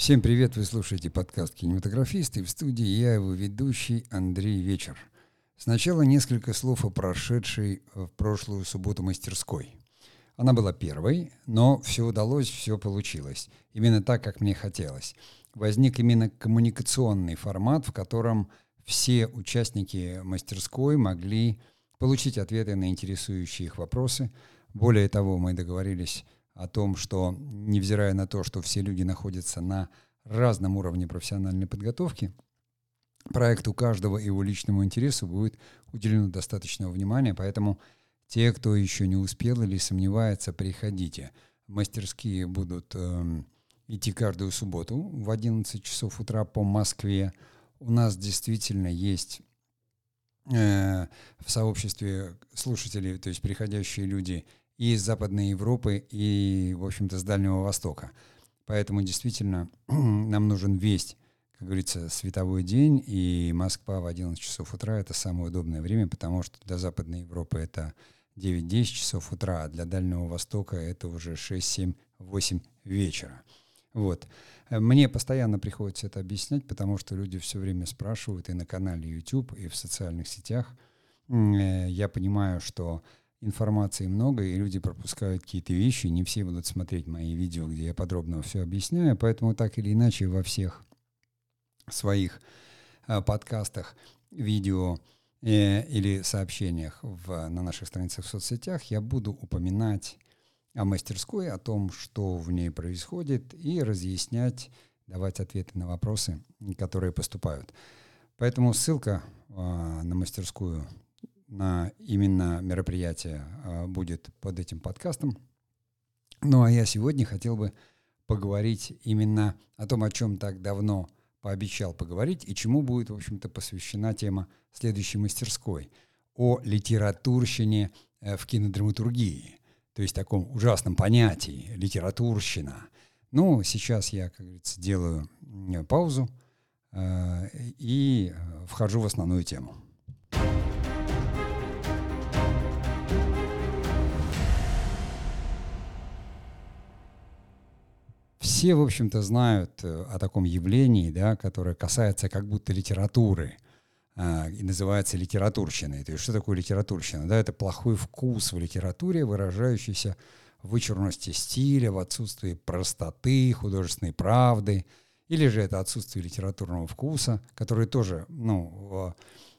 Всем привет, вы слушаете подкаст «Кинематографисты». В студии я, его ведущий Андрей Вечер. Сначала несколько слов о прошедшей в прошлую субботу мастерской. Она была первой, но все удалось, все получилось. Именно так, как мне хотелось. Возник именно коммуникационный формат, в котором все участники мастерской могли получить ответы на интересующие их вопросы. Более того, мы договорились о том, что, невзирая на то, что все люди находятся на разном уровне профессиональной подготовки, проекту каждого и его личному интересу будет уделено достаточного внимания, поэтому те, кто еще не успел или сомневается, приходите. Мастерские будут э, идти каждую субботу в 11 часов утра по Москве. У нас действительно есть э, в сообществе слушателей, то есть приходящие люди – и из Западной Европы, и, в общем-то, с Дальнего Востока. Поэтому действительно нам нужен весь, как говорится, световой день, и Москва в 11 часов утра — это самое удобное время, потому что для Западной Европы это 9-10 часов утра, а для Дальнего Востока это уже 6-7-8 вечера. Вот. Мне постоянно приходится это объяснять, потому что люди все время спрашивают и на канале YouTube, и в социальных сетях. Э, я понимаю, что информации много, и люди пропускают какие-то вещи, не все будут смотреть мои видео, где я подробно все объясняю, поэтому так или иначе во всех своих э, подкастах, видео э, или сообщениях в, на наших страницах в соцсетях я буду упоминать о мастерской, о том, что в ней происходит, и разъяснять, давать ответы на вопросы, которые поступают. Поэтому ссылка э, на мастерскую на именно мероприятие а, будет под этим подкастом. Ну а я сегодня хотел бы поговорить именно о том, о чем так давно пообещал поговорить и чему будет, в общем-то, посвящена тема следующей мастерской о литературщине э, в кинодраматургии, то есть таком ужасном понятии литературщина. Ну, сейчас я, как говорится, делаю паузу э, и э, вхожу в основную тему. Все, в общем-то, знают э, о таком явлении, да, которое касается как будто литературы а, и называется литературщиной. То есть что такое литературщина? Да, это плохой вкус в литературе, выражающийся в вычурности стиля, в отсутствии простоты, художественной правды, или же это отсутствие литературного вкуса, который тоже ну,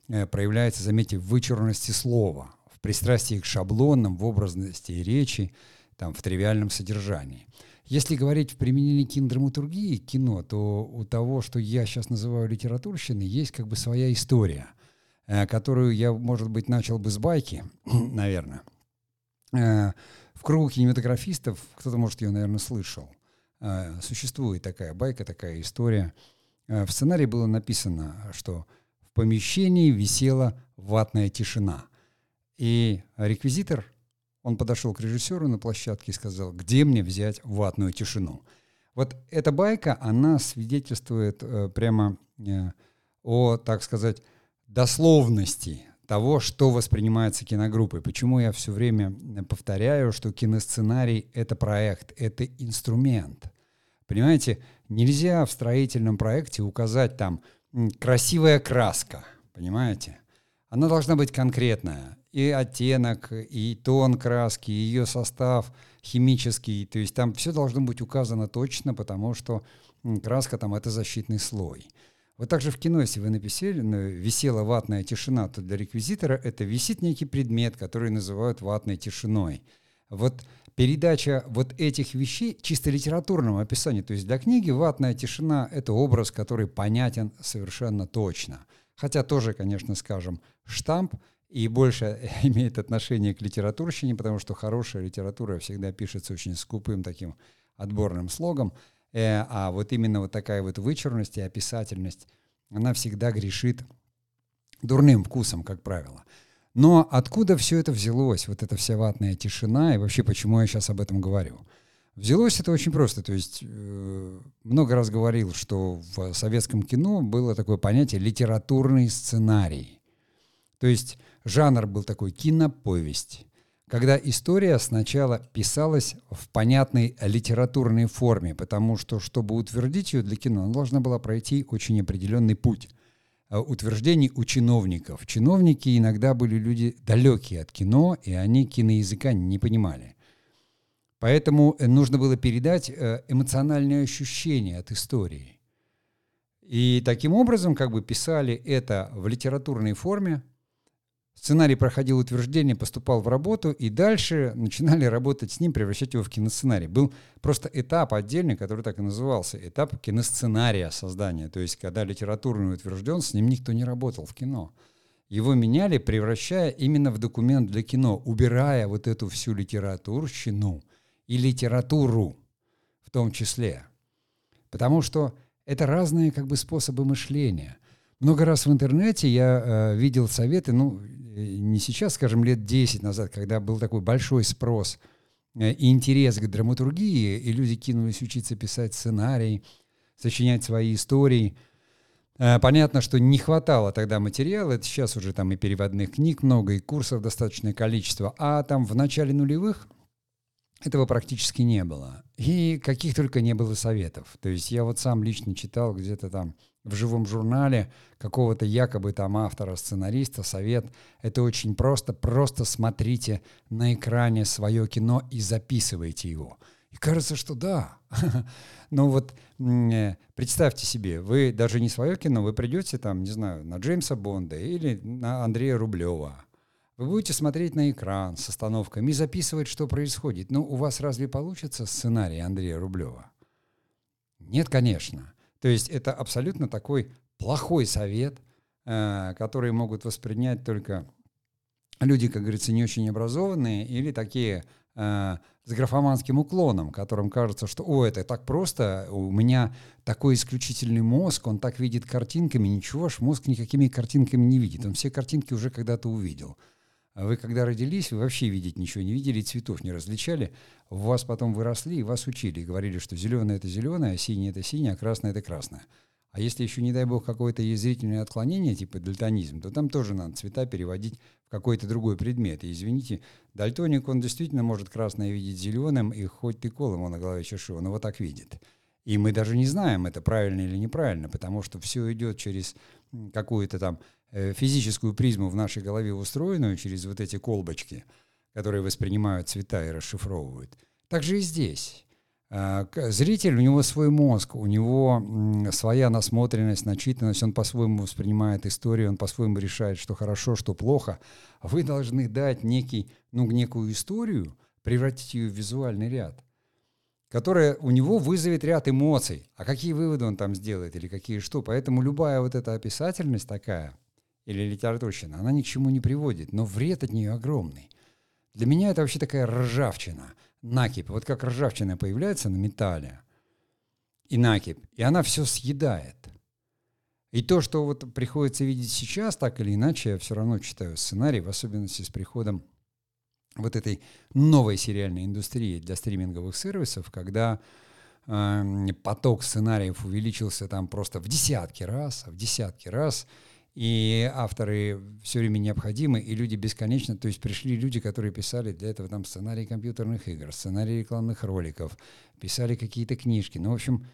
э, проявляется, заметьте, в вычурности слова, в пристрастии к шаблонам, в образности речи, там, в тривиальном содержании. Если говорить в применении кинодраматургии, кино, то у того, что я сейчас называю литературщиной, есть как бы своя история, э, которую я, может быть, начал бы с байки, наверное. Э, в кругу кинематографистов, кто-то, может, ее, наверное, слышал, э, существует такая байка, такая история. В сценарии было написано, что в помещении висела ватная тишина. И реквизитор он подошел к режиссеру на площадке и сказал, где мне взять ватную тишину. Вот эта байка, она свидетельствует э, прямо э, о, так сказать, дословности того, что воспринимается киногруппой. Почему я все время повторяю, что киносценарий — это проект, это инструмент. Понимаете, нельзя в строительном проекте указать там красивая краска, понимаете? Она должна быть конкретная и оттенок, и тон краски, и ее состав химический. То есть там все должно быть указано точно, потому что краска там это защитный слой. Вот так же в кино, если вы написали, ну, висела ватная тишина, то для реквизитора это висит некий предмет, который называют ватной тишиной. Вот передача вот этих вещей чисто литературного описания, то есть для книги ватная тишина — это образ, который понятен совершенно точно. Хотя тоже, конечно, скажем, штамп — и больше имеет отношение к литературщине, потому что хорошая литература всегда пишется очень скупым таким отборным слогом, э, а вот именно вот такая вот вычурность и описательность, она всегда грешит дурным вкусом, как правило. Но откуда все это взялось, вот эта вся ватная тишина, и вообще почему я сейчас об этом говорю? Взялось это очень просто. То есть э, много раз говорил, что в советском кино было такое понятие литературный сценарий. То есть жанр был такой киноповесть, когда история сначала писалась в понятной литературной форме, потому что, чтобы утвердить ее для кино, она должна была пройти очень определенный путь э, утверждений у чиновников. Чиновники иногда были люди далекие от кино, и они киноязыка не понимали. Поэтому э, нужно было передать э, эмоциональные ощущения от истории. И таким образом как бы писали это в литературной форме, Сценарий проходил утверждение, поступал в работу, и дальше начинали работать с ним, превращать его в киносценарий. Был просто этап отдельный, который так и назывался, этап киносценария создания. То есть, когда литературный утвержден, с ним никто не работал в кино. Его меняли, превращая именно в документ для кино, убирая вот эту всю литературщину и литературу в том числе. Потому что это разные как бы способы мышления. Много раз в интернете я э, видел советы, ну, э, не сейчас, скажем, лет 10 назад, когда был такой большой спрос э, и интерес к драматургии, и люди кинулись учиться писать сценарий, сочинять свои истории. Э, понятно, что не хватало тогда материала, это сейчас уже там и переводных книг много, и курсов достаточное количество, а там в начале нулевых этого практически не было. И каких только не было советов. То есть я вот сам лично читал где-то там в живом журнале какого-то якобы там автора, сценариста, совет. Это очень просто. Просто смотрите на экране свое кино и записывайте его. И кажется, что да. Но вот э, представьте себе, вы даже не свое кино, вы придете там, не знаю, на Джеймса Бонда или на Андрея Рублева. Вы будете смотреть на экран с остановками и записывать, что происходит. Но у вас разве получится сценарий Андрея Рублева? Нет, конечно. То есть это абсолютно такой плохой совет, э, который могут воспринять только люди, как говорится, не очень образованные или такие э, с графоманским уклоном, которым кажется, что «О, это так просто, у меня такой исключительный мозг, он так видит картинками». Ничего ж, мозг никакими картинками не видит, он все картинки уже когда-то увидел. А вы когда родились, вы вообще видеть ничего не видели, цветов не различали. У вас потом выросли и вас учили. И говорили, что зеленое — это зеленое, а синее — это синее, а красное — это красное. А если еще, не дай бог, какое-то есть зрительное отклонение, типа дальтонизм, то там тоже надо цвета переводить в какой-то другой предмет. И извините, дальтоник, он действительно может красное видеть зеленым, и хоть ты колом он на голове чешу, он его так видит. И мы даже не знаем, это правильно или неправильно, потому что все идет через какую-то там физическую призму в нашей голове устроенную через вот эти колбочки, которые воспринимают цвета и расшифровывают. Так же и здесь. А, зритель, у него свой мозг, у него своя насмотренность, начитанность, он по-своему воспринимает историю, он по-своему решает, что хорошо, что плохо. Вы должны дать некий, ну, некую историю, превратить ее в визуальный ряд, которая у него вызовет ряд эмоций. А какие выводы он там сделает или какие что? Поэтому любая вот эта описательность такая – или литературщина, она ни к чему не приводит, но вред от нее огромный. Для меня это вообще такая ржавчина, накипь. Вот как ржавчина появляется на металле, и накипь, и она все съедает. И то, что вот приходится видеть сейчас, так или иначе, я все равно читаю сценарий, в особенности с приходом вот этой новой сериальной индустрии для стриминговых сервисов, когда э, поток сценариев увеличился там просто в десятки раз, в десятки раз, и авторы все время необходимы, и люди бесконечно, то есть пришли люди, которые писали для этого там сценарии компьютерных игр, сценарии рекламных роликов, писали какие-то книжки. Ну, в общем,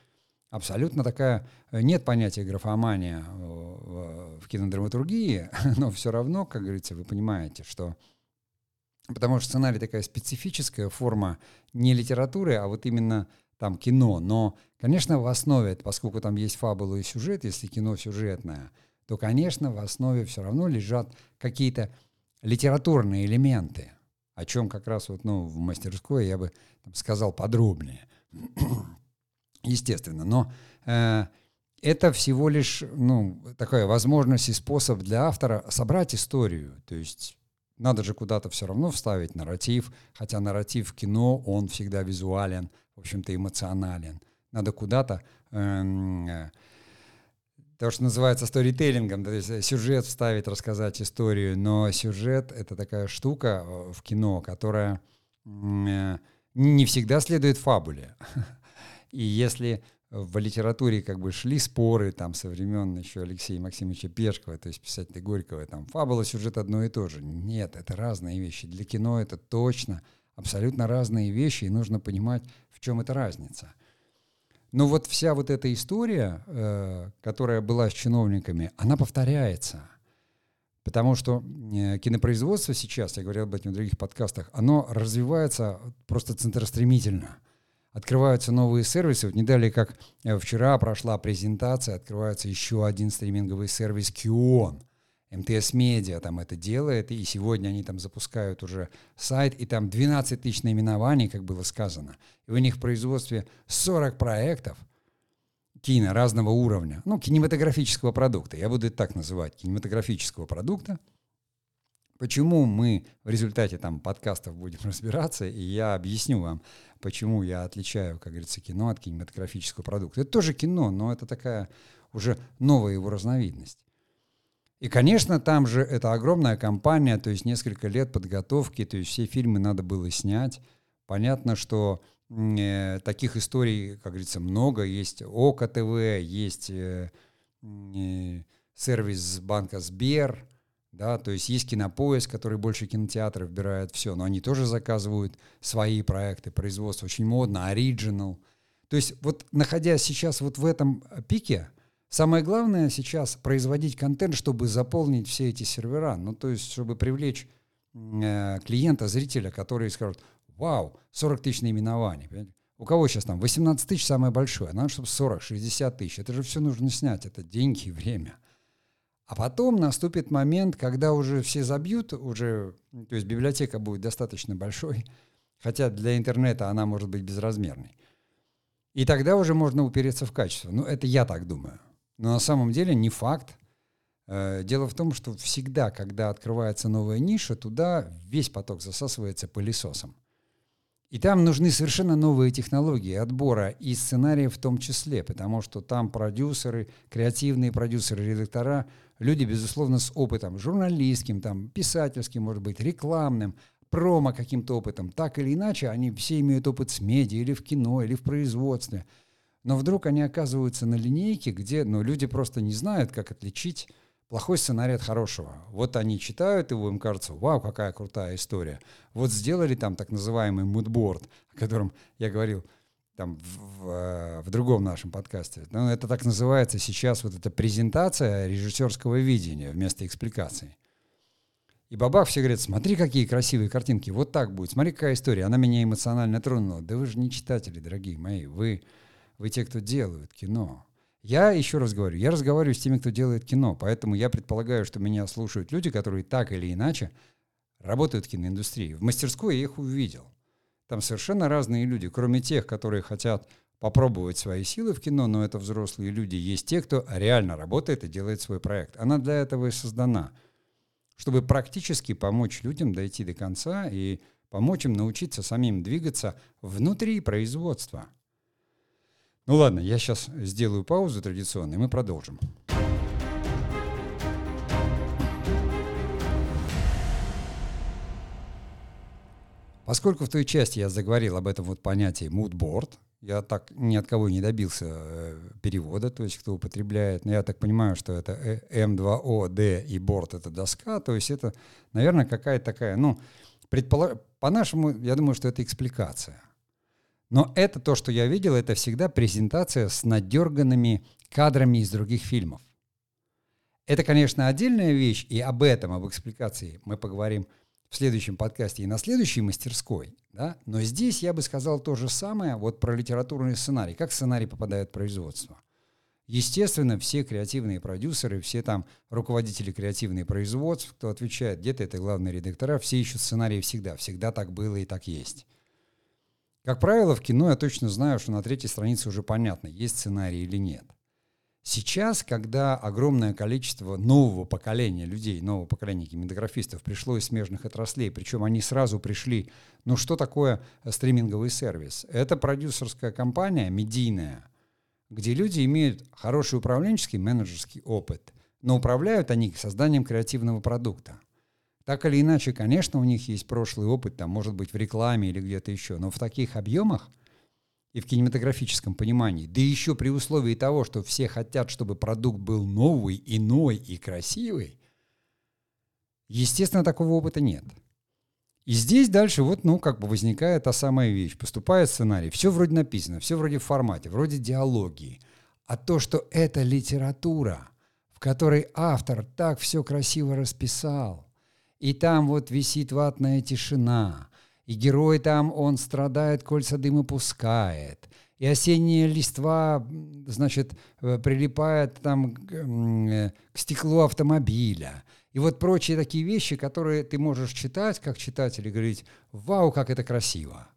абсолютно такая, э, нет понятия графомания в, в кинодраматургии, но все равно, как говорится, вы понимаете, что потому что сценарий такая специфическая форма не литературы, а вот именно там кино. Но, конечно, в основе, поскольку там есть фабула и сюжет, если кино сюжетное – то, конечно, в основе все равно лежат какие-то литературные элементы, о чем как раз вот, ну, в мастерской я бы там, сказал подробнее. Естественно, но э, это всего лишь ну, такая возможность и способ для автора собрать историю. То есть надо же куда-то все равно вставить нарратив, хотя нарратив в кино, он всегда визуален, в общем-то эмоционален. Надо куда-то э, то, что называется сторителлингом, то есть сюжет вставить, рассказать историю, но сюжет — это такая штука э, в кино, которая э, не всегда следует фабуле. И если в литературе как бы шли споры там со времен еще Алексея Максимовича Пешкова, то есть писателя Горького, там фабула, сюжет одно и то же. Нет, это разные вещи. Для кино это точно абсолютно разные вещи, и нужно понимать, в чем эта разница. Но вот вся вот эта история, э, которая была с чиновниками, она повторяется. Потому что э, кинопроизводство сейчас, я говорил об этом в других подкастах, оно развивается просто центростремительно открываются новые сервисы. Вот не далее, как э, вчера прошла презентация, открывается еще один стриминговый сервис QON. МТС Медиа там это делает, и сегодня они там запускают уже сайт, и там 12 тысяч наименований, как было сказано. И у них в производстве 40 проектов кино разного уровня, ну, кинематографического продукта, я буду это так называть, кинематографического продукта – Почему мы в результате там подкастов будем разбираться, и я объясню вам, почему я отличаю, как говорится, кино от кинематографического продукта. Это тоже кино, но это такая уже новая его разновидность. И, конечно, там же это огромная компания, то есть несколько лет подготовки, то есть все фильмы надо было снять. Понятно, что э, таких историй, как говорится, много. Есть ОКО ТВ, есть э, э, сервис банка Сбер, да, то есть есть кинопоиск, который больше кинотеатров вбирает все, но они тоже заказывают свои проекты, производство очень модно, оригинал. То есть вот находясь сейчас вот в этом пике, самое главное сейчас производить контент, чтобы заполнить все эти сервера, ну то есть чтобы привлечь э, клиента, зрителя, который скажет, вау, 40 тысяч наименований. Понимаете? У кого сейчас там 18 тысяч самое большое, надо, чтобы 40, 60 тысяч. Это же все нужно снять, это деньги и время. А потом наступит момент, когда уже все забьют, уже, то есть библиотека будет достаточно большой, хотя для интернета она может быть безразмерной. И тогда уже можно упереться в качество. Ну, это я так думаю. Но на самом деле не факт. Э, дело в том, что всегда, когда открывается новая ниша, туда весь поток засасывается пылесосом. И там нужны совершенно новые технологии отбора и сценария в том числе, потому что там продюсеры, креативные продюсеры, редактора – люди, безусловно, с опытом журналистским, там, писательским, может быть, рекламным, промо каким-то опытом. Так или иначе, они все имеют опыт с медиа или в кино, или в производстве. Но вдруг они оказываются на линейке, где ну, люди просто не знают, как отличить плохой сценарий от хорошего. Вот они читают его, им кажется, вау, какая крутая история. Вот сделали там так называемый мудборд, о котором я говорил – там в, в, э, в другом нашем подкасте. Ну, это так называется сейчас вот эта презентация режиссерского видения вместо экспликации. И бабах все говорят, смотри, какие красивые картинки, вот так будет, смотри, какая история, она меня эмоционально тронула. Да вы же не читатели, дорогие мои, вы, вы те, кто делают кино. Я еще раз говорю, я разговариваю с теми, кто делает кино, поэтому я предполагаю, что меня слушают люди, которые так или иначе работают в киноиндустрии. В мастерской я их увидел. Там совершенно разные люди, кроме тех, которые хотят попробовать свои силы в кино, но это взрослые люди. Есть те, кто реально работает и делает свой проект. Она для этого и создана, чтобы практически помочь людям дойти до конца и помочь им научиться самим двигаться внутри производства. Ну ладно, я сейчас сделаю паузу традиционно, и мы продолжим. Поскольку в той части я заговорил об этом вот понятии moodboard, я так ни от кого не добился э, перевода, то есть кто употребляет, но я так понимаю, что это M2O, D и board это доска, то есть это, наверное, какая-то такая, ну, предполож... по-нашему, я думаю, что это экспликация. Но это то, что я видел, это всегда презентация с надерганными кадрами из других фильмов. Это, конечно, отдельная вещь, и об этом, об экспликации мы поговорим в следующем подкасте и на следующей мастерской, да, но здесь я бы сказал то же самое вот про литературный сценарий. Как сценарий попадает в производство? Естественно, все креативные продюсеры, все там руководители креативных производств, кто отвечает, где-то это главные редактора, все ищут сценарии всегда. Всегда так было и так есть. Как правило, в кино я точно знаю, что на третьей странице уже понятно, есть сценарий или нет. Сейчас, когда огромное количество нового поколения людей, нового поколения кинематографистов пришло из смежных отраслей, причем они сразу пришли, ну что такое стриминговый сервис? Это продюсерская компания, медийная, где люди имеют хороший управленческий, менеджерский опыт, но управляют они созданием креативного продукта. Так или иначе, конечно, у них есть прошлый опыт, там, может быть, в рекламе или где-то еще, но в таких объемах – и в кинематографическом понимании, да еще при условии того, что все хотят, чтобы продукт был новый, иной и красивый, естественно, такого опыта нет. И здесь дальше вот, ну, как бы возникает та самая вещь. Поступает сценарий, все вроде написано, все вроде в формате, вроде диалогии. А то, что это литература, в которой автор так все красиво расписал, и там вот висит ватная тишина, и герой там, он страдает, кольца дыма пускает, и осенняя листва, значит, э, прилипает там к, э, к стеклу автомобиля – и вот прочие такие вещи, которые ты можешь читать, как читатель, и говорить, вау, как это красиво.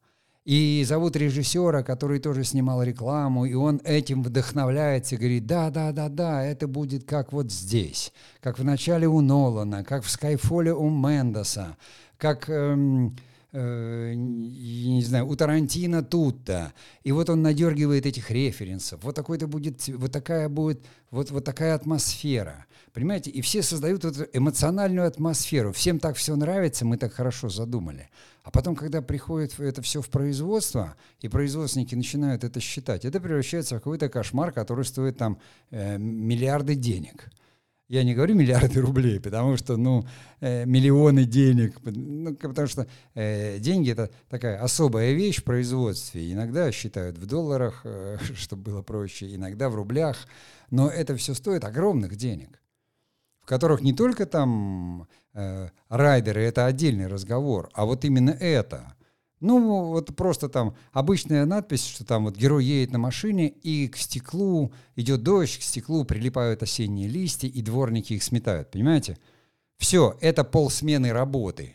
И зовут режиссера, который тоже снимал рекламу, и он этим вдохновляется говорит, да, да, да, да, это будет как вот здесь, как в начале у Нолана, как в Скайфоле у Мендеса, как эм, э, не знаю, у Тарантино тут-то. И вот он надергивает этих референсов. Вот такой-то будет, вот такая будет, вот, вот такая атмосфера. Понимаете? И все создают эту эмоциональную атмосферу. Всем так все нравится, мы так хорошо задумали. А потом, когда приходит это все в производство, и производственники начинают это считать, это превращается в какой-то кошмар, который стоит там э, миллиарды денег. Я не говорю миллиарды рублей, потому что, ну, э, миллионы денег, ну, потому что э, деньги это такая особая вещь в производстве. Иногда считают в долларах, э, чтобы было проще, иногда в рублях, но это все стоит огромных денег которых не только там э, райдеры, это отдельный разговор, а вот именно это. Ну, вот просто там обычная надпись, что там вот герой едет на машине, и к стеклу идет дождь, к стеклу прилипают осенние листья, и дворники их сметают, понимаете? Все, это полсмены работы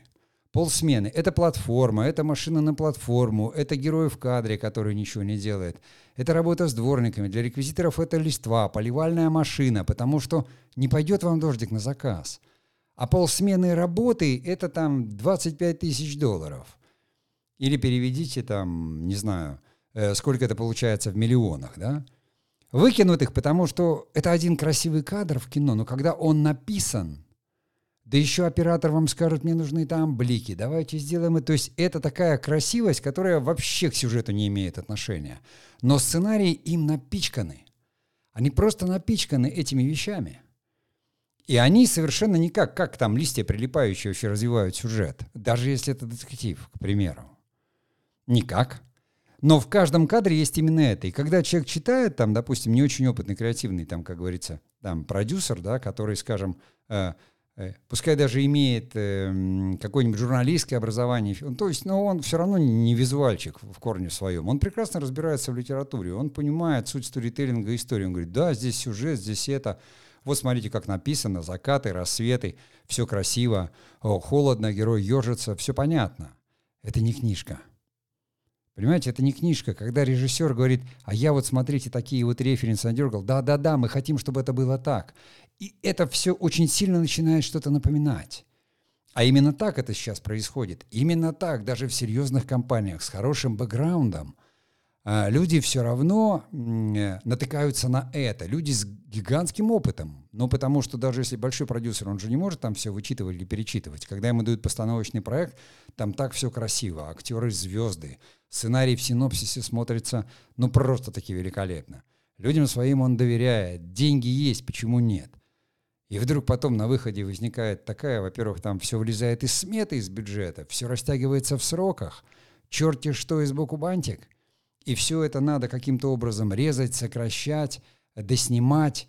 полсмены. Это платформа, это машина на платформу, это герой в кадре, который ничего не делает. Это работа с дворниками. Для реквизиторов это листва, поливальная машина, потому что не пойдет вам дождик на заказ. А полсмены работы – это там 25 тысяч долларов. Или переведите там, не знаю, э, сколько это получается в миллионах, да? Выкинут их, потому что это один красивый кадр в кино, но когда он написан – да еще оператор вам скажет, мне нужны там блики, давайте сделаем это. То есть это такая красивость, которая вообще к сюжету не имеет отношения. Но сценарии им напичканы. Они просто напичканы этими вещами. И они совершенно никак, как там листья прилипающие вообще развивают сюжет. Даже если это детектив, к примеру. Никак. Но в каждом кадре есть именно это. И когда человек читает, там, допустим, не очень опытный, креативный, там, как говорится, там, продюсер, да, который, скажем, э, Э, пускай даже имеет э, какое-нибудь журналистское образование, то есть, но он все равно не визуальчик в корне своем. Он прекрасно разбирается в литературе, он понимает суть сторителлинга истории. Он говорит, да, здесь сюжет, здесь это. Вот смотрите, как написано, закаты, рассветы, все красиво, о, холодно, герой ежится, все понятно. Это не книжка. Понимаете, это не книжка. Когда режиссер говорит, а я вот, смотрите, такие вот референсы надергал, да-да-да, мы хотим, чтобы это было так. И это все очень сильно начинает что-то напоминать. А именно так это сейчас происходит. Именно так, даже в серьезных компаниях с хорошим бэкграундом, люди все равно натыкаются на это. Люди с гигантским опытом. Ну, потому что даже если большой продюсер, он же не может там все вычитывать или перечитывать. Когда ему дают постановочный проект, там так все красиво. Актеры звезды. Сценарий в синопсисе смотрится, ну, просто таки великолепно. Людям своим он доверяет. Деньги есть, почему нет? И вдруг потом на выходе возникает такая, во-первых, там все влезает из сметы, из бюджета, все растягивается в сроках, черти что из боку бантик. И все это надо каким-то образом резать, сокращать, доснимать,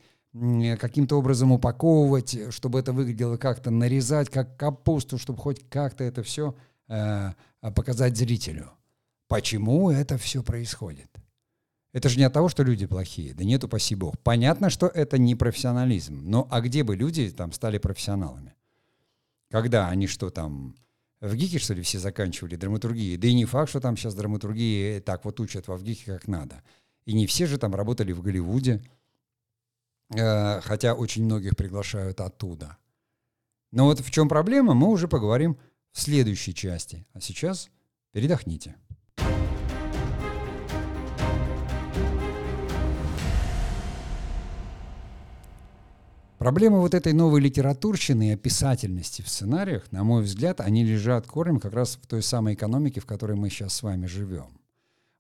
каким-то образом упаковывать, чтобы это выглядело как-то, нарезать как капусту, чтобы хоть как-то это все э, показать зрителю. Почему это все происходит? Это же не от того, что люди плохие. Да нет, упаси бог. Понятно, что это не профессионализм. Но а где бы люди там стали профессионалами? Когда они что там... В ГИКе, что ли, все заканчивали драматургии? Да и не факт, что там сейчас драматургии так вот учат во ВГИКе, как надо. И не все же там работали в Голливуде, э, хотя очень многих приглашают оттуда. Но вот в чем проблема, мы уже поговорим в следующей части. А сейчас передохните. Проблема вот этой новой литературщины и описательности в сценариях, на мой взгляд, они лежат корнем как раз в той самой экономике, в которой мы сейчас с вами живем.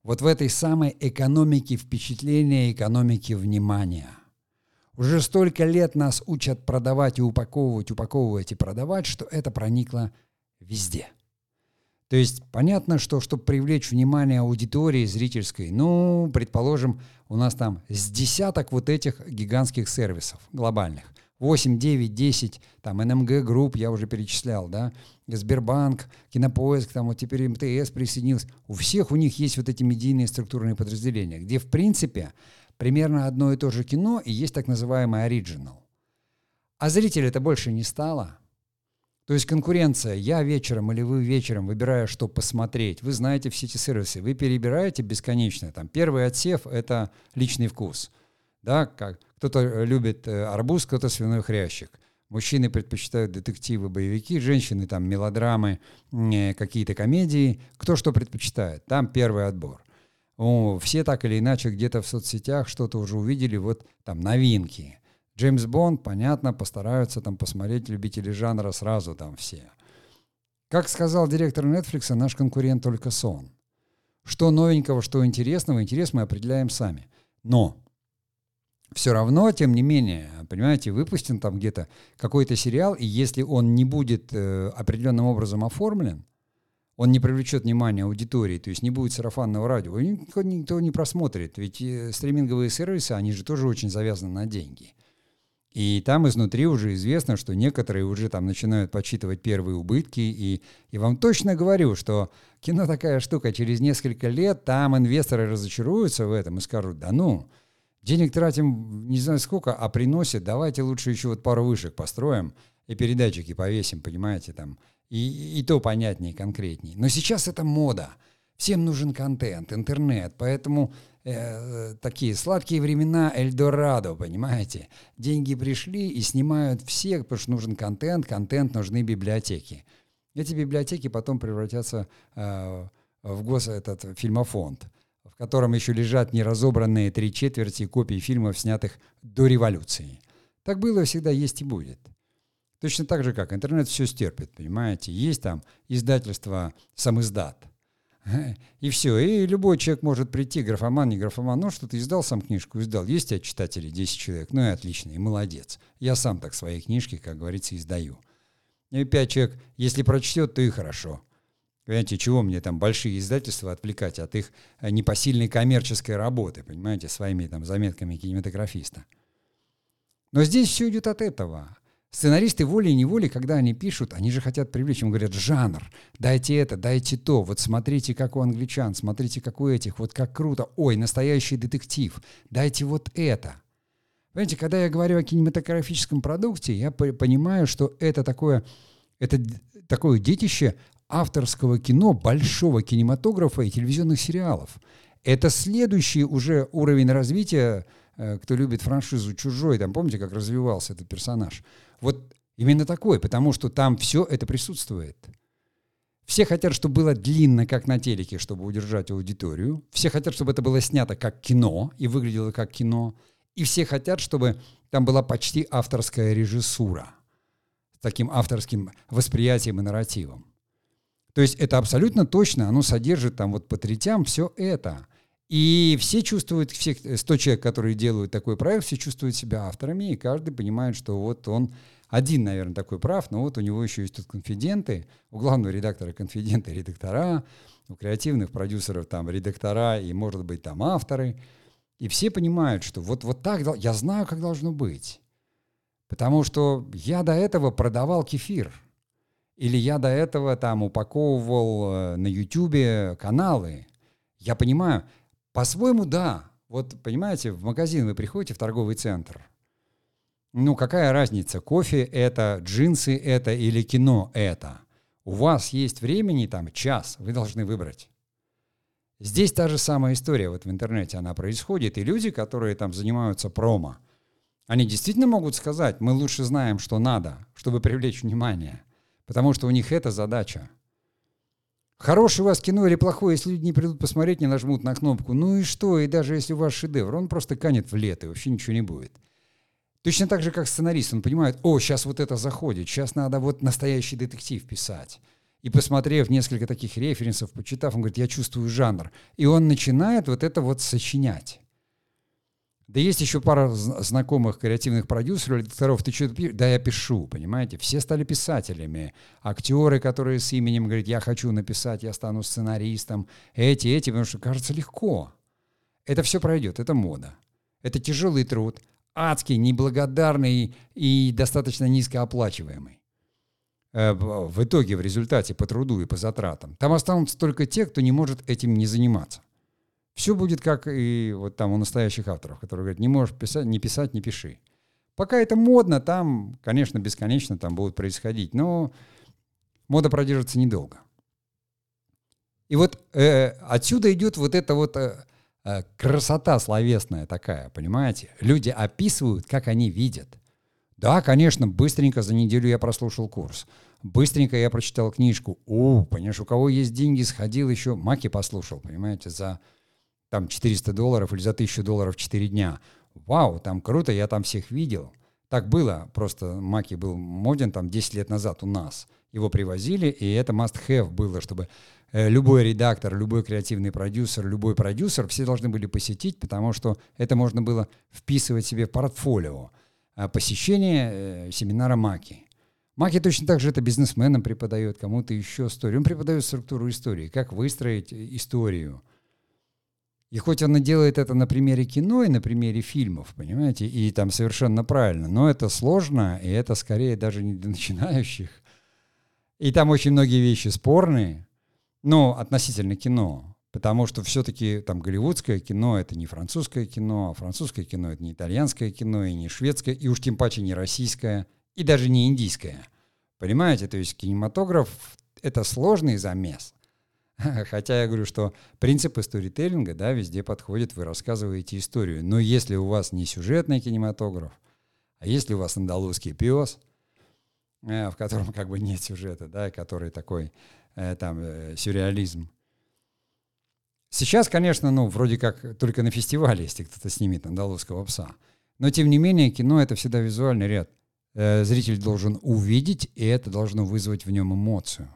Вот в этой самой экономике впечатления, экономике внимания. Уже столько лет нас учат продавать и упаковывать, упаковывать и продавать, что это проникло везде. То есть понятно, что чтобы привлечь внимание аудитории зрительской, ну, предположим, у нас там с десяток вот этих гигантских сервисов глобальных. 8, 9, 10, там НМГ групп я уже перечислял, да, Сбербанк, Кинопоиск, там вот теперь МТС присоединился. У всех у них есть вот эти медийные структурные подразделения, где в принципе примерно одно и то же кино и есть так называемый оригинал. А зрителя это больше не стало. То есть конкуренция, я вечером или вы вечером, выбирая, что посмотреть, вы знаете все эти сервисы, вы перебираете бесконечно. Там первый отсев — это личный вкус. Да, как кто-то любит э, арбуз, кто-то свиной хрящик. Мужчины предпочитают детективы, боевики, женщины там мелодрамы, э, какие-то комедии. Кто что предпочитает. Там первый отбор. О, все так или иначе где-то в соцсетях что-то уже увидели, вот там новинки. Джеймс Бонд, понятно, постараются там посмотреть любители жанра сразу там все. Как сказал директор Netflix, наш конкурент только сон. Что новенького, что интересного, интерес мы определяем сами. Но все равно, тем не менее, понимаете, выпустен там где-то какой-то сериал, и если он не будет э, определенным образом оформлен, он не привлечет внимание аудитории, то есть не будет сарафанного радио, никто, никто не просмотрит. Ведь э, стриминговые сервисы, они же тоже очень завязаны на деньги. И там изнутри уже известно, что некоторые уже там начинают подсчитывать первые убытки. И, и вам точно говорю, что кино такая штука, через несколько лет там инвесторы разочаруются в этом и скажут, да ну, денег тратим не знаю сколько, а приносит, давайте лучше еще вот пару вышек построим и передатчики повесим, понимаете, там. И, и то понятнее, конкретнее. Но сейчас это мода. Всем нужен контент, интернет, поэтому э, такие сладкие времена Эльдорадо, понимаете? Деньги пришли и снимают всех, потому что нужен контент, контент нужны библиотеки. Эти библиотеки потом превратятся э, в гос этот фильмофонд, в котором еще лежат неразобранные три четверти копий фильмов, снятых до революции. Так было всегда, есть и будет. Точно так же, как интернет все стерпит, понимаете? Есть там издательство «Сам издат», и все. И любой человек может прийти, графоман, не графоман, ну что ты издал сам книжку, издал. Есть у тебя читатели, 10 человек, ну и отлично, и молодец. Я сам так свои книжки, как говорится, издаю. И 5 человек, если прочтет, то и хорошо. Понимаете, чего мне там большие издательства отвлекать от их э, непосильной коммерческой работы, понимаете, своими там заметками кинематографиста. Но здесь все идет от этого. Сценаристы волей-неволей, когда они пишут, они же хотят привлечь, им говорят, жанр, дайте это, дайте то, вот смотрите, как у англичан, смотрите, как у этих, вот как круто, ой, настоящий детектив, дайте вот это. Понимаете, когда я говорю о кинематографическом продукте, я понимаю, что это такое, это такое детище авторского кино, большого кинематографа и телевизионных сериалов. Это следующий уже уровень развития, э, кто любит франшизу «Чужой», там помните, как развивался этот персонаж – вот именно такой, потому что там все это присутствует. Все хотят, чтобы было длинно, как на телеке, чтобы удержать аудиторию. Все хотят, чтобы это было снято как кино и выглядело как кино. И все хотят, чтобы там была почти авторская режиссура с таким авторским восприятием и нарративом. То есть это абсолютно точно, оно содержит там вот по третям все это. И все чувствуют, все 100 человек, которые делают такой проект, все чувствуют себя авторами, и каждый понимает, что вот он один, наверное, такой прав, но вот у него еще есть тут конфиденты, у главного редактора конфиденты редактора, у креативных продюсеров там редактора и, может быть, там авторы. И все понимают, что вот, вот так, я знаю, как должно быть. Потому что я до этого продавал кефир. Или я до этого там упаковывал э, на Ютубе каналы. Я понимаю, по-своему, да. Вот, понимаете, в магазин вы приходите, в торговый центр. Ну, какая разница, кофе это, джинсы это или кино это? У вас есть времени там час, вы должны выбрать. Здесь та же самая история, вот в интернете она происходит, и люди, которые там занимаются промо, они действительно могут сказать, мы лучше знаем, что надо, чтобы привлечь внимание, потому что у них это задача. Хорошее у вас кино или плохое, если люди не придут посмотреть, не нажмут на кнопку. Ну и что? И даже если у вас шедевр, он просто канет в лето, и вообще ничего не будет. Точно так же, как сценарист, он понимает, о, сейчас вот это заходит, сейчас надо вот настоящий детектив писать. И посмотрев несколько таких референсов, почитав, он говорит, я чувствую жанр. И он начинает вот это вот сочинять. Да есть еще пара знакомых креативных продюсеров, редакторов, ты что пишешь? Да, я пишу, понимаете? Все стали писателями. Актеры, которые с именем говорят, я хочу написать, я стану сценаристом. Эти, эти, потому что кажется легко. Это все пройдет, это мода. Это тяжелый труд, адский, неблагодарный и достаточно низкооплачиваемый. Э, в итоге, в результате, по труду и по затратам. Там останутся только те, кто не может этим не заниматься. Все будет как и вот там у настоящих авторов, которые говорят, не можешь писать, не писать, не пиши. Пока это модно, там, конечно, бесконечно там будут происходить, но мода продержится недолго. И вот э, отсюда идет вот эта вот э, э, красота словесная такая, понимаете? Люди описывают, как они видят. Да, конечно, быстренько за неделю я прослушал курс. Быстренько я прочитал книжку. О, понимаешь, у кого есть деньги, сходил еще, маки послушал, понимаете, за там 400 долларов или за 1000 долларов 4 дня. Вау, там круто, я там всех видел. Так было, просто Маки был моден там 10 лет назад у нас. Его привозили, и это must-have было, чтобы э, любой редактор, любой креативный продюсер, любой продюсер, все должны были посетить, потому что это можно было вписывать себе в портфолио. А посещение э, семинара Маки. Маки точно так же это бизнесменам преподает, кому-то еще историю. Он преподает структуру истории, как выстроить э, историю – и хоть она делает это на примере кино и на примере фильмов, понимаете, и там совершенно правильно, но это сложно, и это скорее даже не для начинающих. И там очень многие вещи спорные, но относительно кино, потому что все-таки там голливудское кино — это не французское кино, а французское кино — это не итальянское кино, и не шведское, и уж тем паче не российское, и даже не индийское. Понимаете, то есть кинематограф — это сложный замес. Хотя я говорю, что принципы сторителлинга, да, везде подходят, вы рассказываете историю. Но если у вас не сюжетный кинематограф, а если у вас андалузский пес, э, в котором как бы нет сюжета, да, который такой э, там э, сюрреализм. Сейчас, конечно, ну, вроде как только на фестивале, если кто-то снимет андалузского пса. Но, тем не менее, кино — это всегда визуальный ряд. Зритель должен увидеть, и это должно вызвать в нем эмоцию.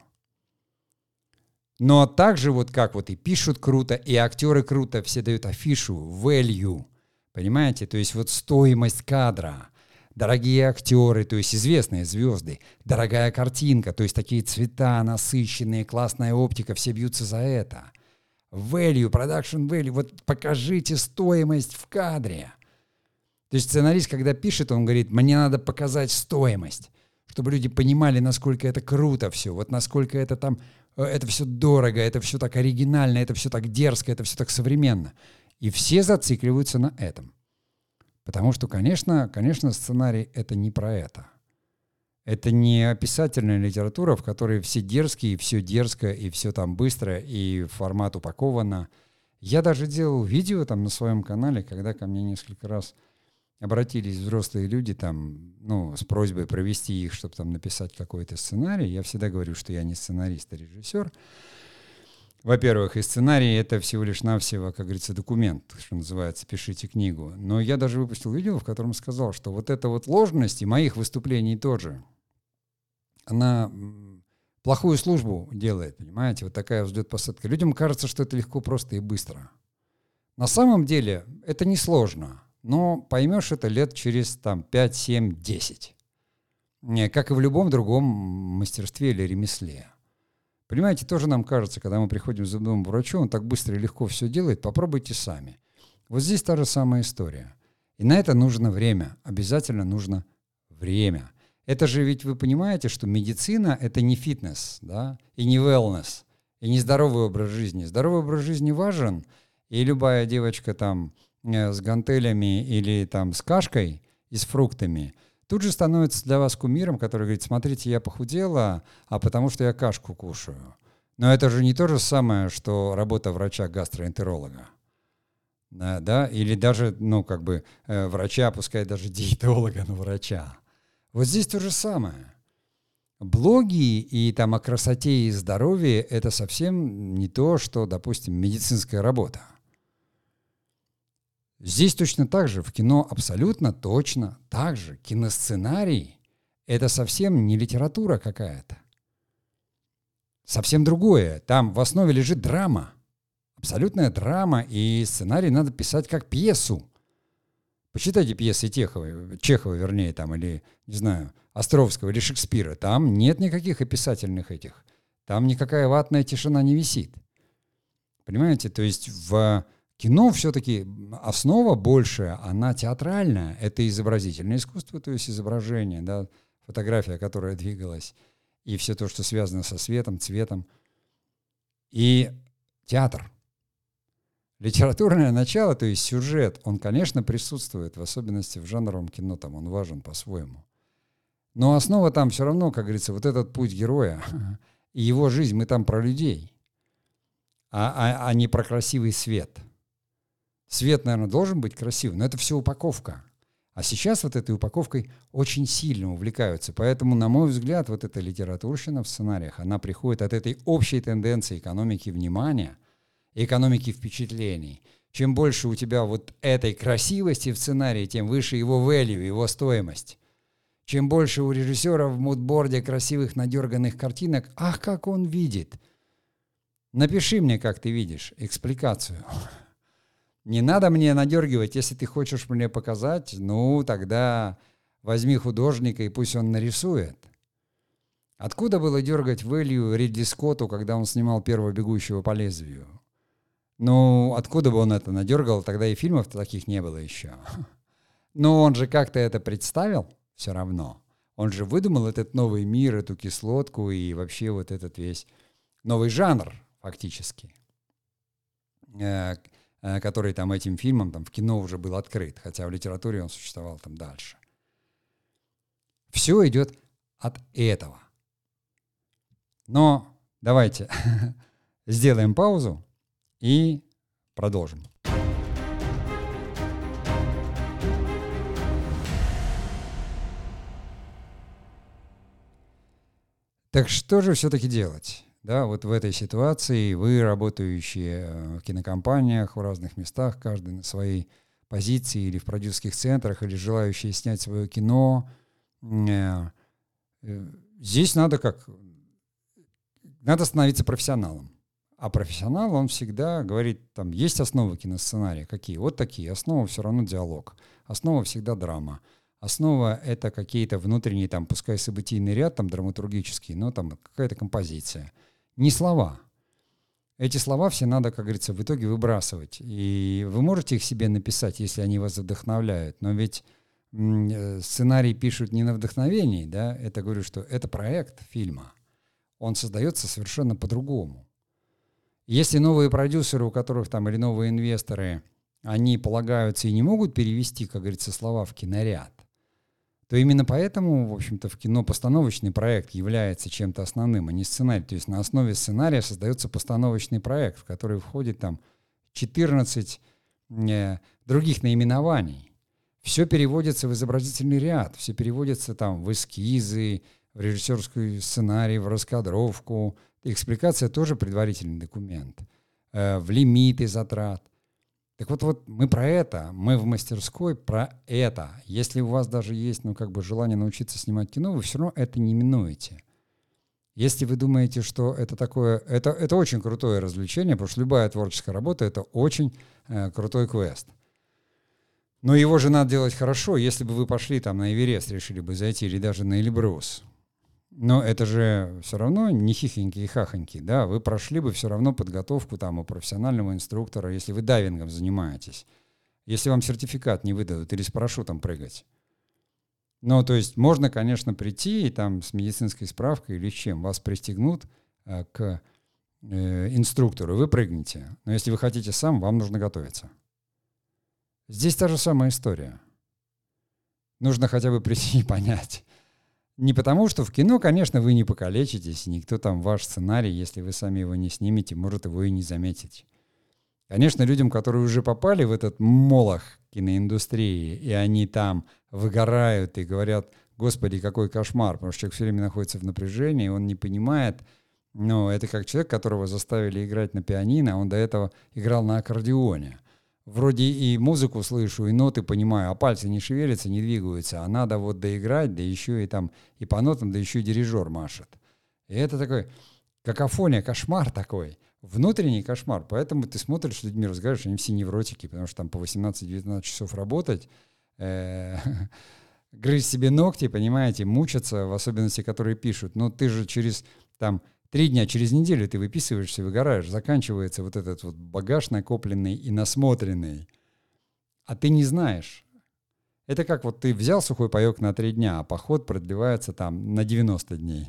Но также вот как вот и пишут круто, и актеры круто, все дают афишу, value, понимаете? То есть вот стоимость кадра, дорогие актеры, то есть известные звезды, дорогая картинка, то есть такие цвета насыщенные, классная оптика, все бьются за это. Value, production value, вот покажите стоимость в кадре. То есть сценарист, когда пишет, он говорит, мне надо показать стоимость, чтобы люди понимали, насколько это круто все, вот насколько это там это все дорого, это все так оригинально, это все так дерзко, это все так современно. И все зацикливаются на этом. Потому что, конечно, конечно, сценарий — это не про это. Это не описательная литература, в которой все дерзкие, все дерзко, и все там быстро, и формат упаковано. Я даже делал видео там на своем канале, когда ко мне несколько раз обратились взрослые люди там, ну, с просьбой провести их, чтобы там написать какой-то сценарий, я всегда говорю, что я не сценарист, а режиссер. Во-первых, и сценарий — это всего лишь навсего, как говорится, документ, что называется, пишите книгу. Но я даже выпустил видео, в котором сказал, что вот эта вот ложность, и моих выступлений тоже, она плохую службу делает, понимаете, вот такая взлет посадка. Людям кажется, что это легко, просто и быстро. На самом деле это не сложно. Но поймешь это лет через там, 5, 7, 10. Как и в любом другом мастерстве или ремесле. Понимаете, тоже нам кажется, когда мы приходим к зубному врачу, он так быстро и легко все делает, попробуйте сами. Вот здесь та же самая история. И на это нужно время. Обязательно нужно время. Это же ведь вы понимаете, что медицина — это не фитнес, да, и не wellness, и не здоровый образ жизни. Здоровый образ жизни важен, и любая девочка там с гантелями или там с кашкой и с фруктами, тут же становится для вас кумиром, который говорит, смотрите, я похудела, а потому что я кашку кушаю. Но это же не то же самое, что работа врача-гастроэнтеролога. Да, да, или даже, ну, как бы, э, врача, пускай даже диетолога, но врача. Вот здесь то же самое. Блоги и там о красоте и здоровье – это совсем не то, что, допустим, медицинская работа. Здесь точно так же, в кино абсолютно точно так же. Киносценарий — это совсем не литература какая-то. совсем другое. Там в основе лежит драма. Абсолютная драма, и сценарий надо писать как пьесу. Почитайте пьесы Техова, Чехова, вернее, там, или, не знаю, Островского или Шекспира. Там нет никаких описательных этих. Там никакая ватная тишина не висит. Понимаете? То есть в кино все-таки основа большая, она театральная. Это изобразительное искусство, то есть изображение, да, фотография, которая двигалась, и все то, что связано со светом, цветом. И театр. Литературное начало, то есть сюжет, он, конечно, присутствует, в особенности в жанровом кино, там он важен по-своему. Но основа там все равно, как говорится, вот этот путь героя и его жизнь, мы там про людей, а, а, а не про красивый свет. Свет, наверное, должен быть красивый, но это все упаковка. А сейчас вот этой упаковкой очень сильно увлекаются. Поэтому, на мой взгляд, вот эта литературщина в сценариях, она приходит от этой общей тенденции экономики внимания, экономики впечатлений. Чем больше у тебя вот этой красивости в сценарии, тем выше его value, его стоимость. Чем больше у режиссера в мудборде красивых надерганных картинок, ах, как он видит. Напиши мне, как ты видишь, экспликацию. Не надо мне надергивать, если ты хочешь мне показать, ну, тогда возьми художника и пусть он нарисует. Откуда было дергать Вэлью Ридли Скотту, когда он снимал первого «Бегущего по лезвию»? Ну, откуда бы он это надергал, тогда и фильмов таких не было еще. Но он же как-то это представил все равно. Он же выдумал этот новый мир, эту кислотку и вообще вот этот весь новый жанр фактически. Э, который там этим фильмом там в кино уже был открыт, хотя в литературе он существовал там дальше. Все идет от этого. Но давайте сделаем паузу и продолжим. Так что же все-таки делать? Да, вот в этой ситуации вы, работающие э, в кинокомпаниях, в разных местах, каждый на своей позиции или в продюсерских центрах, или желающие снять свое кино, э, э, здесь надо как... Надо становиться профессионалом. А профессионал, он всегда говорит, там, есть основы киносценария. Какие? Вот такие. Основа все равно диалог. Основа всегда драма. Основа — это какие-то внутренние, там, пускай событийный ряд, там, драматургический, но там какая-то композиция — не слова. Эти слова все надо, как говорится, в итоге выбрасывать. И вы можете их себе написать, если они вас вдохновляют. Но ведь э, сценарий пишут не на вдохновении, да, это говорю, что это проект фильма. Он создается совершенно по-другому. Если новые продюсеры, у которых там или новые инвесторы, они полагаются и не могут перевести, как говорится, слова в киноряд, то именно поэтому, в общем-то, в кино постановочный проект является чем-то основным, а не сценарий. То есть на основе сценария создается постановочный проект, в который входит там 14 э, других наименований. Все переводится в изобразительный ряд, все переводится там в эскизы, в режиссерский сценарий, в раскадровку. Экспликация тоже предварительный документ, э, в лимиты затрат. Так вот, вот мы про это, мы в мастерской про это. Если у вас даже есть, ну, как бы желание научиться снимать кино, вы все равно это не минуете. Если вы думаете, что это такое, это, это очень крутое развлечение, потому что любая творческая работа — это очень э, крутой квест. Но его же надо делать хорошо. Если бы вы пошли там на Эверест, решили бы зайти, или даже на Эльбрус, но это же все равно не хихоньки и хахоньки, да, вы прошли бы все равно подготовку там у профессионального инструктора, если вы дайвингом занимаетесь, если вам сертификат не выдадут или с парашютом прыгать. Ну, то есть можно, конечно, прийти и там с медицинской справкой или с чем, вас пристегнут э, к э, инструктору, вы прыгнете. Но если вы хотите сам, вам нужно готовиться. Здесь та же самая история. Нужно хотя бы прийти и понять, не потому, что в кино, конечно, вы не покалечитесь, никто там ваш сценарий, если вы сами его не снимете, может его и не заметить. Конечно, людям, которые уже попали в этот молох киноиндустрии, и они там выгорают и говорят, господи, какой кошмар, потому что человек все время находится в напряжении, он не понимает, но это как человек, которого заставили играть на пианино, а он до этого играл на аккордеоне – вроде и музыку слышу, и ноты понимаю, а пальцы не шевелятся, не двигаются, а надо вот доиграть, да еще и там и по нотам, да еще и дирижер машет. И это такой какофония, кошмар такой. Внутренний кошмар. Поэтому ты смотришь, с людьми разговариваешь, они все невротики, потому что там по 18-19 часов работать, э, грызть себе ногти, понимаете, мучаться, в особенности, которые пишут. Но ты же через там три дня, через неделю ты выписываешься, выгораешь, заканчивается вот этот вот багаж накопленный и насмотренный. А ты не знаешь. Это как вот ты взял сухой паек на три дня, а поход продлевается там на 90 дней.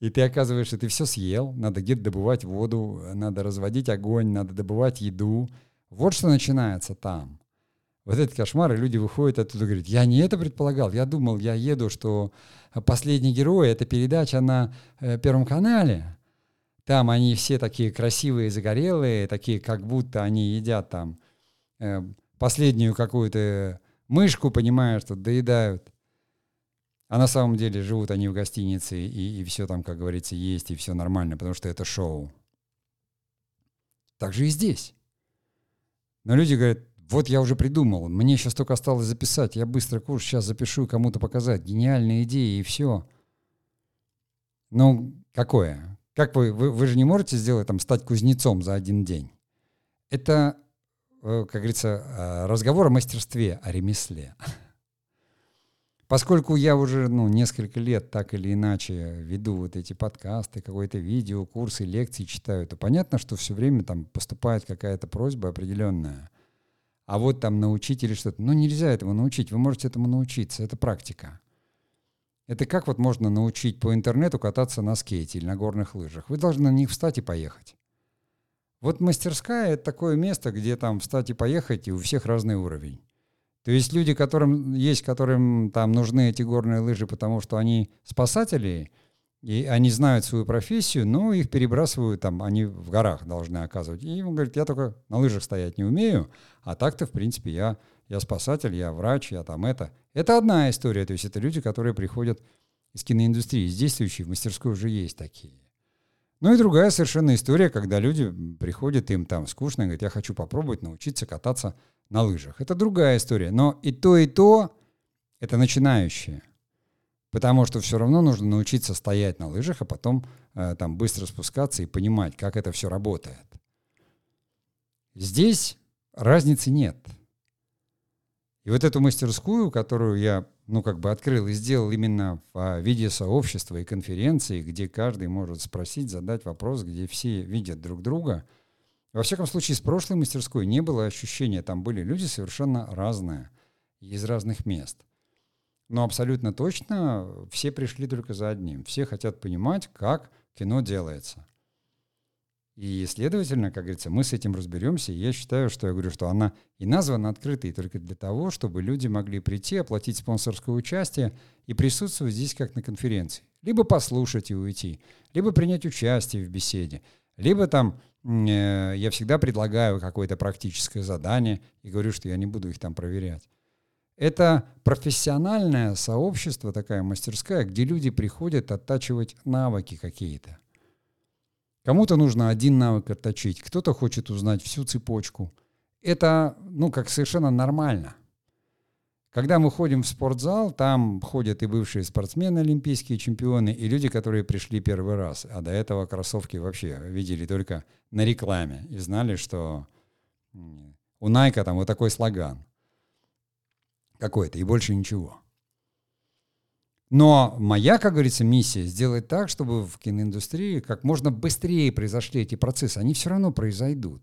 И ты оказываешься, ты все съел, надо где-то добывать воду, надо разводить огонь, надо добывать еду. Вот что начинается там. Вот этот кошмар, и люди выходят оттуда и говорят, я не это предполагал, я думал, я еду, что «Последний герой» — это передача на э, Первом канале. Там они все такие красивые, загорелые, такие, как будто они едят там э, последнюю какую-то мышку, понимаешь, что доедают. А на самом деле живут они в гостинице, и, и все там, как говорится, есть, и все нормально, потому что это шоу. Так же и здесь. Но люди говорят, вот я уже придумал, мне сейчас только осталось записать, я быстро курс сейчас запишу, кому-то показать. Гениальные идеи и все. Ну, какое? Как вы, вы, вы же не можете сделать, там, стать кузнецом за один день. Это, э, как говорится, э, разговор о мастерстве, о ремесле. Поскольку я уже ну, несколько лет так или иначе веду вот эти подкасты, какое-то видео, курсы, лекции читаю, то понятно, что все время там поступает какая-то просьба определенная. А вот там научить или что-то. Ну, нельзя этого научить. Вы можете этому научиться. Это практика. Это как вот можно научить по интернету кататься на скейте или на горных лыжах? Вы должны на них встать и поехать. Вот мастерская — это такое место, где там встать и поехать, и у всех разный уровень. То есть люди, которым есть, которым там нужны эти горные лыжи, потому что они спасатели, и они знают свою профессию, но их перебрасывают там, они в горах должны оказывать. И он говорит, я только на лыжах стоять не умею, а так-то, в принципе, я, я спасатель, я врач, я там это. Это одна история, то есть это люди, которые приходят из киноиндустрии, из действующей, в мастерской уже есть такие. Ну и другая совершенно история, когда люди приходят, им там скучно, и говорят, я хочу попробовать научиться кататься на лыжах. Это другая история. Но и то, и то — это начинающие. Потому что все равно нужно научиться стоять на лыжах, а потом э, там быстро спускаться и понимать, как это все работает. Здесь разницы нет. И вот эту мастерскую, которую я, ну, как бы открыл и сделал именно в а, виде сообщества и конференции, где каждый может спросить, задать вопрос, где все видят друг друга — во всяком случае, с прошлой мастерской не было ощущения, там были люди совершенно разные, из разных мест. Но абсолютно точно все пришли только за одним. Все хотят понимать, как кино делается. И, следовательно, как говорится, мы с этим разберемся. Я считаю, что я говорю, что она и названа открытой только для того, чтобы люди могли прийти, оплатить спонсорское участие и присутствовать здесь как на конференции. Либо послушать и уйти, либо принять участие в беседе, либо там Э, я всегда предлагаю какое-то практическое задание и говорю, что я не буду их там проверять. Это профессиональное сообщество, такая мастерская, где люди приходят оттачивать навыки какие-то. Кому-то нужно один навык отточить, кто-то хочет узнать всю цепочку. Это, ну, как совершенно нормально. Когда мы ходим в спортзал, там ходят и бывшие спортсмены, олимпийские чемпионы, и люди, которые пришли первый раз, а до этого кроссовки вообще видели только на рекламе и знали, что у Найка там вот такой слоган какой-то, и больше ничего. Но моя, как говорится, миссия сделать так, чтобы в киноиндустрии как можно быстрее произошли эти процессы. Они все равно произойдут.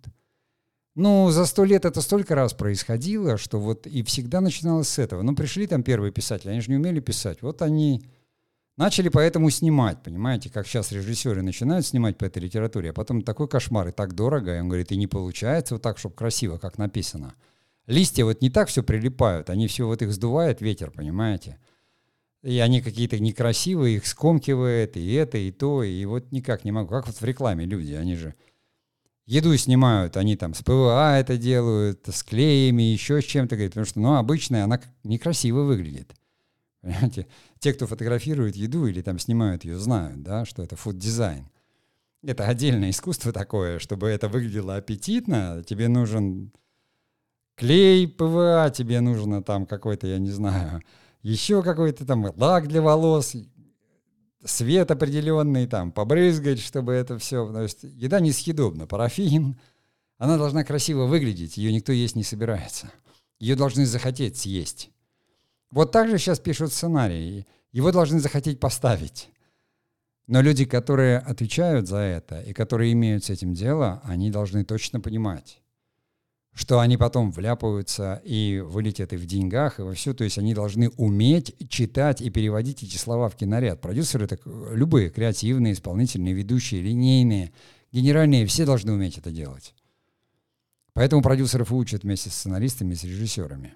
Ну, за сто лет это столько раз происходило, что вот и всегда начиналось с этого. Ну, пришли там первые писатели, они же не умели писать. Вот они начали поэтому снимать, понимаете, как сейчас режиссеры начинают снимать по этой литературе, а потом такой кошмар, и так дорого, и он говорит, и не получается вот так, чтобы красиво, как написано. Листья вот не так все прилипают, они все вот их сдувает ветер, понимаете? И они какие-то некрасивые, их скомкивает, и это, и то, и вот никак не могу. Как вот в рекламе люди, они же еду снимают, они там с ПВА это делают, с клеями, еще с чем-то, говорит, потому что, ну, обычная, она некрасиво выглядит. Понимаете? Те, кто фотографирует еду или там снимают ее, знают, да, что это фуд-дизайн. Это отдельное искусство такое, чтобы это выглядело аппетитно, тебе нужен клей ПВА, тебе нужно там какой-то, я не знаю, еще какой-то там лак для волос. свет определенный, там, побрызгать, чтобы это все... То есть еда несъедобна. Парафин, она должна красиво выглядеть, ее никто есть не собирается. Ее должны захотеть съесть. Вот так же сейчас пишут сценарии. Его должны захотеть поставить. Но люди, которые отвечают за это и которые имеют с этим дело, они должны точно понимать, что они потом вляпаются и вылетят и в деньгах, и во все. То есть они должны уметь читать и переводить эти слова в киноряд. Продюсеры, так, любые, креативные, исполнительные, ведущие, линейные, генеральные, все должны уметь это делать. Поэтому продюсеров учат вместе с сценаристами с режиссерами.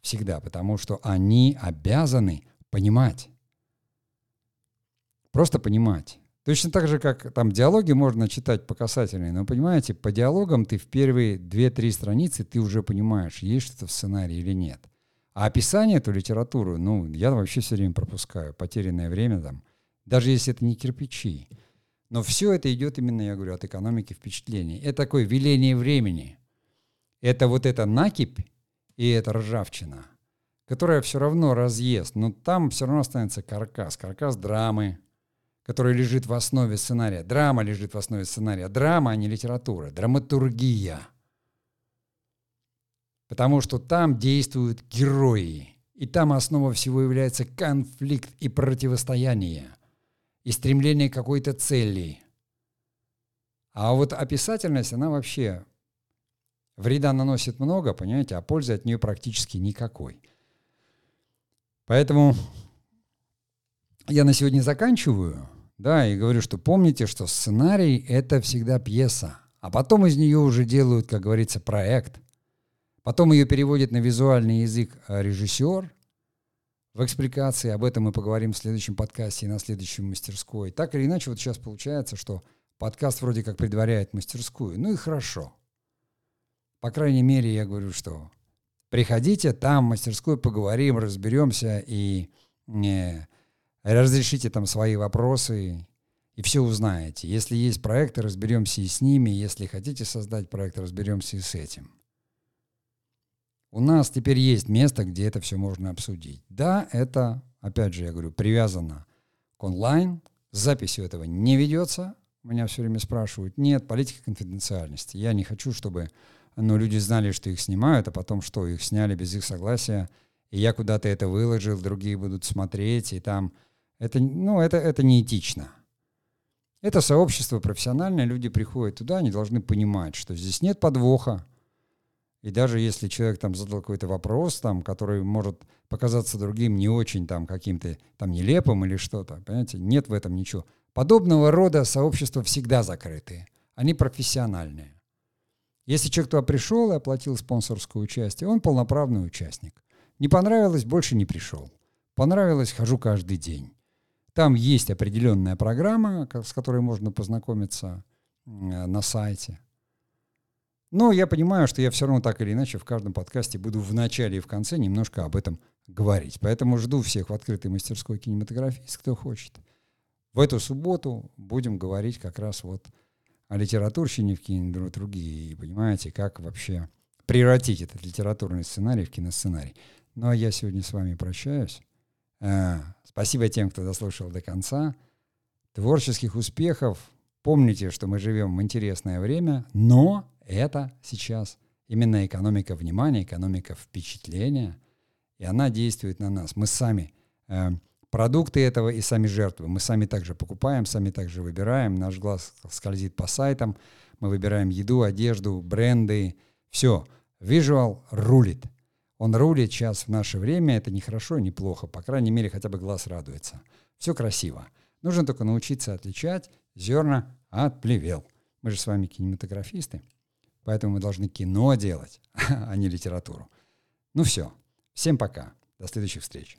Всегда, потому что они обязаны понимать. Просто понимать. Точно так же, как там диалоги можно читать по касательной, но понимаете, по диалогам ты в первые 2-3 страницы ты уже понимаешь, есть что-то в сценарии или нет. А описание эту литературу, ну, я вообще все время пропускаю, потерянное время там, даже если это не кирпичи. Но все это идет именно, я говорю, от экономики впечатлений. Это такое веление времени. Это вот эта накипь и эта ржавчина, которая все равно разъест, но там все равно останется каркас, каркас драмы, который лежит в основе сценария. Драма лежит в основе сценария. Драма, а не литература. Драматургия. Потому что там действуют герои. И там основа всего является конфликт и противостояние. И стремление к какой-то цели. А вот описательность, она вообще вреда наносит много, понимаете, а пользы от нее практически никакой. Поэтому я на сегодня заканчиваю. Да, и говорю, что помните, что сценарий — это всегда пьеса, а потом из нее уже делают, как говорится, проект. Потом ее переводит на визуальный язык э, режиссер в экспликации. Об этом мы поговорим в следующем подкасте и на следующем мастерской. Так или иначе, вот сейчас получается, что подкаст вроде как предваряет мастерскую. Ну и хорошо. По крайней мере, я говорю, что приходите, там в мастерскую поговорим, разберемся и не разрешите там свои вопросы, и все узнаете. Если есть проекты, разберемся и с ними. Если хотите создать проект, разберемся и с этим. У нас теперь есть место, где это все можно обсудить. Да, это, опять же, я говорю, привязано к онлайн. С записью этого не ведется. Меня все время спрашивают. Нет, политика конфиденциальности. Я не хочу, чтобы ну, люди знали, что их снимают, а потом что, их сняли без их согласия, и я куда-то это выложил, другие будут смотреть, и там это, ну, это, это неэтично. Это сообщество профессиональное, люди приходят туда, они должны понимать, что здесь нет подвоха. И даже если человек там задал какой-то вопрос, там, который может показаться другим не очень там каким-то там нелепым или что-то, понимаете, нет в этом ничего. Подобного рода сообщества всегда закрытые. Они профессиональные. Если человек туда пришел и оплатил спонсорское участие, он полноправный участник. Не понравилось, больше не пришел. Понравилось, хожу каждый день. Там есть определенная программа, с которой можно познакомиться на сайте. Но я понимаю, что я все равно так или иначе в каждом подкасте буду в начале и в конце немножко об этом говорить. Поэтому жду всех в открытой мастерской кинематографист, кто хочет. В эту субботу будем говорить как раз вот о литературщине в кинематографии, понимаете, как вообще превратить этот литературный сценарий в киносценарий. Ну а я сегодня с вами прощаюсь. Э, спасибо тем, кто дослушал до конца. Творческих успехов. Помните, что мы живем в интересное время, но это сейчас именно экономика внимания, экономика впечатления, и она действует на нас. Мы сами э, продукты этого и сами жертвы. Мы сами также покупаем, сами также выбираем. Наш глаз скользит по сайтам. Мы выбираем еду, одежду, бренды. Все. Visual рулит. Он рулит сейчас в наше время, это не хорошо, не плохо, по крайней мере, хотя бы глаз радуется. Все красиво. Нужно только научиться отличать зерна от плевел. Мы же с вами кинематографисты, поэтому мы должны кино делать, а не литературу. Ну все, всем пока, до следующих встреч.